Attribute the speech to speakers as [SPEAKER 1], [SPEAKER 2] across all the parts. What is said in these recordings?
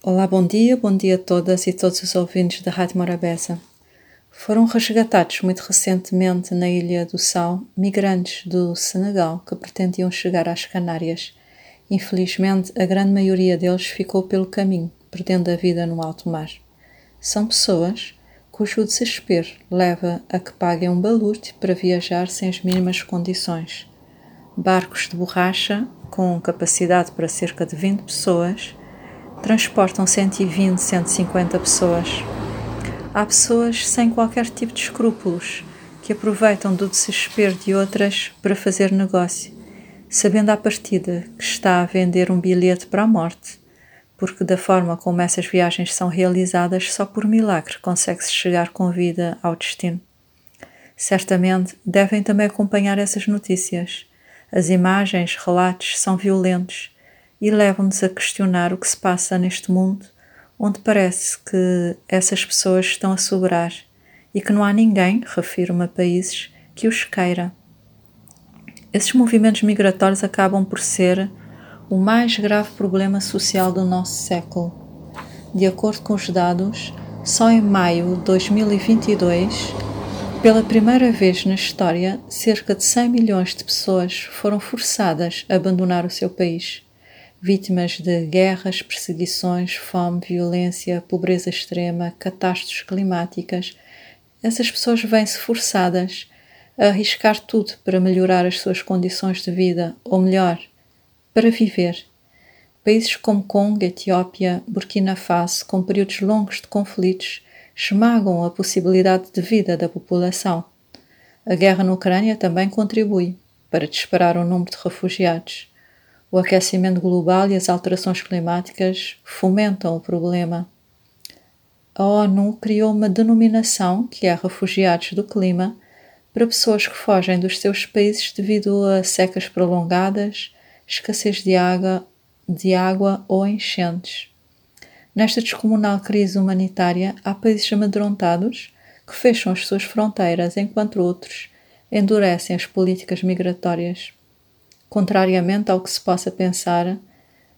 [SPEAKER 1] Olá, bom dia, bom dia a todas e todos os ouvintes da Rádio Morabeza. Foram resgatados muito recentemente na Ilha do Sal migrantes do Senegal que pretendiam chegar às Canárias. Infelizmente, a grande maioria deles ficou pelo caminho, perdendo a vida no alto mar. São pessoas cujo desespero leva a que paguem um balute para viajar sem as mínimas condições. Barcos de borracha, com capacidade para cerca de 20 pessoas, transportam 120, 150 pessoas. Há pessoas sem qualquer tipo de escrúpulos que aproveitam do desespero de outras para fazer negócio, sabendo à partida que está a vender um bilhete para a morte, porque da forma como essas viagens são realizadas, só por milagre consegue-se chegar com vida ao destino. Certamente devem também acompanhar essas notícias. As imagens, relatos são violentos e levam-nos a questionar o que se passa neste mundo onde parece que essas pessoas estão a sobrar e que não há ninguém, refiro-me a países, que os queira. Esses movimentos migratórios acabam por ser o mais grave problema social do nosso século. De acordo com os dados, só em maio de 2022, pela primeira vez na história, cerca de 100 milhões de pessoas foram forçadas a abandonar o seu país vítimas de guerras, perseguições, fome, violência, pobreza extrema, catástrofes climáticas. Essas pessoas vêm-se forçadas a arriscar tudo para melhorar as suas condições de vida, ou melhor, para viver. Países como Congo, Etiópia, Burkina Faso, com períodos longos de conflitos, esmagam a possibilidade de vida da população. A guerra na Ucrânia também contribui para disparar o número de refugiados. O aquecimento global e as alterações climáticas fomentam o problema. A ONU criou uma denominação que é Refugiados do Clima para pessoas que fogem dos seus países devido a secas prolongadas, escassez de água, de água ou enchentes. Nesta descomunal crise humanitária, há países amedrontados que fecham as suas fronteiras, enquanto outros endurecem as políticas migratórias contrariamente ao que se possa pensar,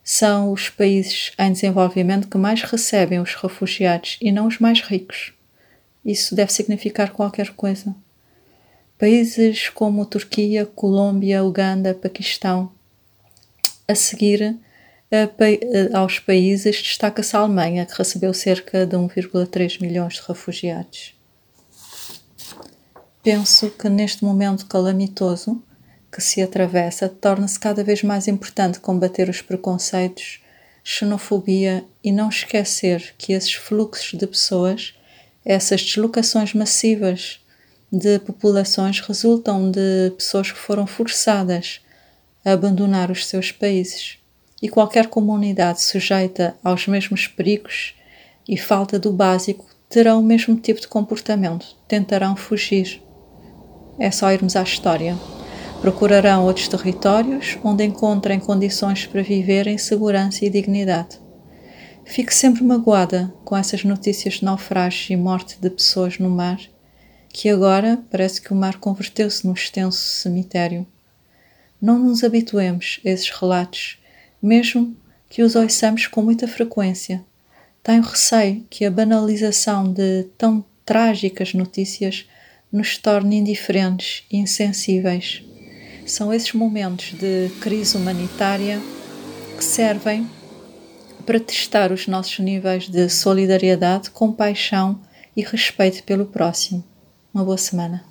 [SPEAKER 1] são os países em desenvolvimento que mais recebem os refugiados e não os mais ricos. Isso deve significar qualquer coisa. Países como Turquia, Colômbia, Uganda, Paquistão. A seguir aos países destaca-se a Alemanha, que recebeu cerca de 1,3 milhões de refugiados. Penso que neste momento calamitoso que se atravessa, torna-se cada vez mais importante combater os preconceitos, xenofobia e não esquecer que esses fluxos de pessoas, essas deslocações massivas de populações, resultam de pessoas que foram forçadas a abandonar os seus países. E qualquer comunidade sujeita aos mesmos perigos e falta do básico terá o mesmo tipo de comportamento, tentarão fugir. É só irmos à história. Procurarão outros territórios onde encontrem condições para viver em segurança e dignidade. Fico sempre magoada com essas notícias de naufrágios e morte de pessoas no mar, que agora parece que o mar converteu-se num extenso cemitério. Não nos habituemos a esses relatos, mesmo que os ouçamos com muita frequência. Tenho receio que a banalização de tão trágicas notícias nos torne indiferentes e insensíveis. São esses momentos de crise humanitária que servem para testar os nossos níveis de solidariedade, compaixão e respeito pelo próximo. Uma boa semana.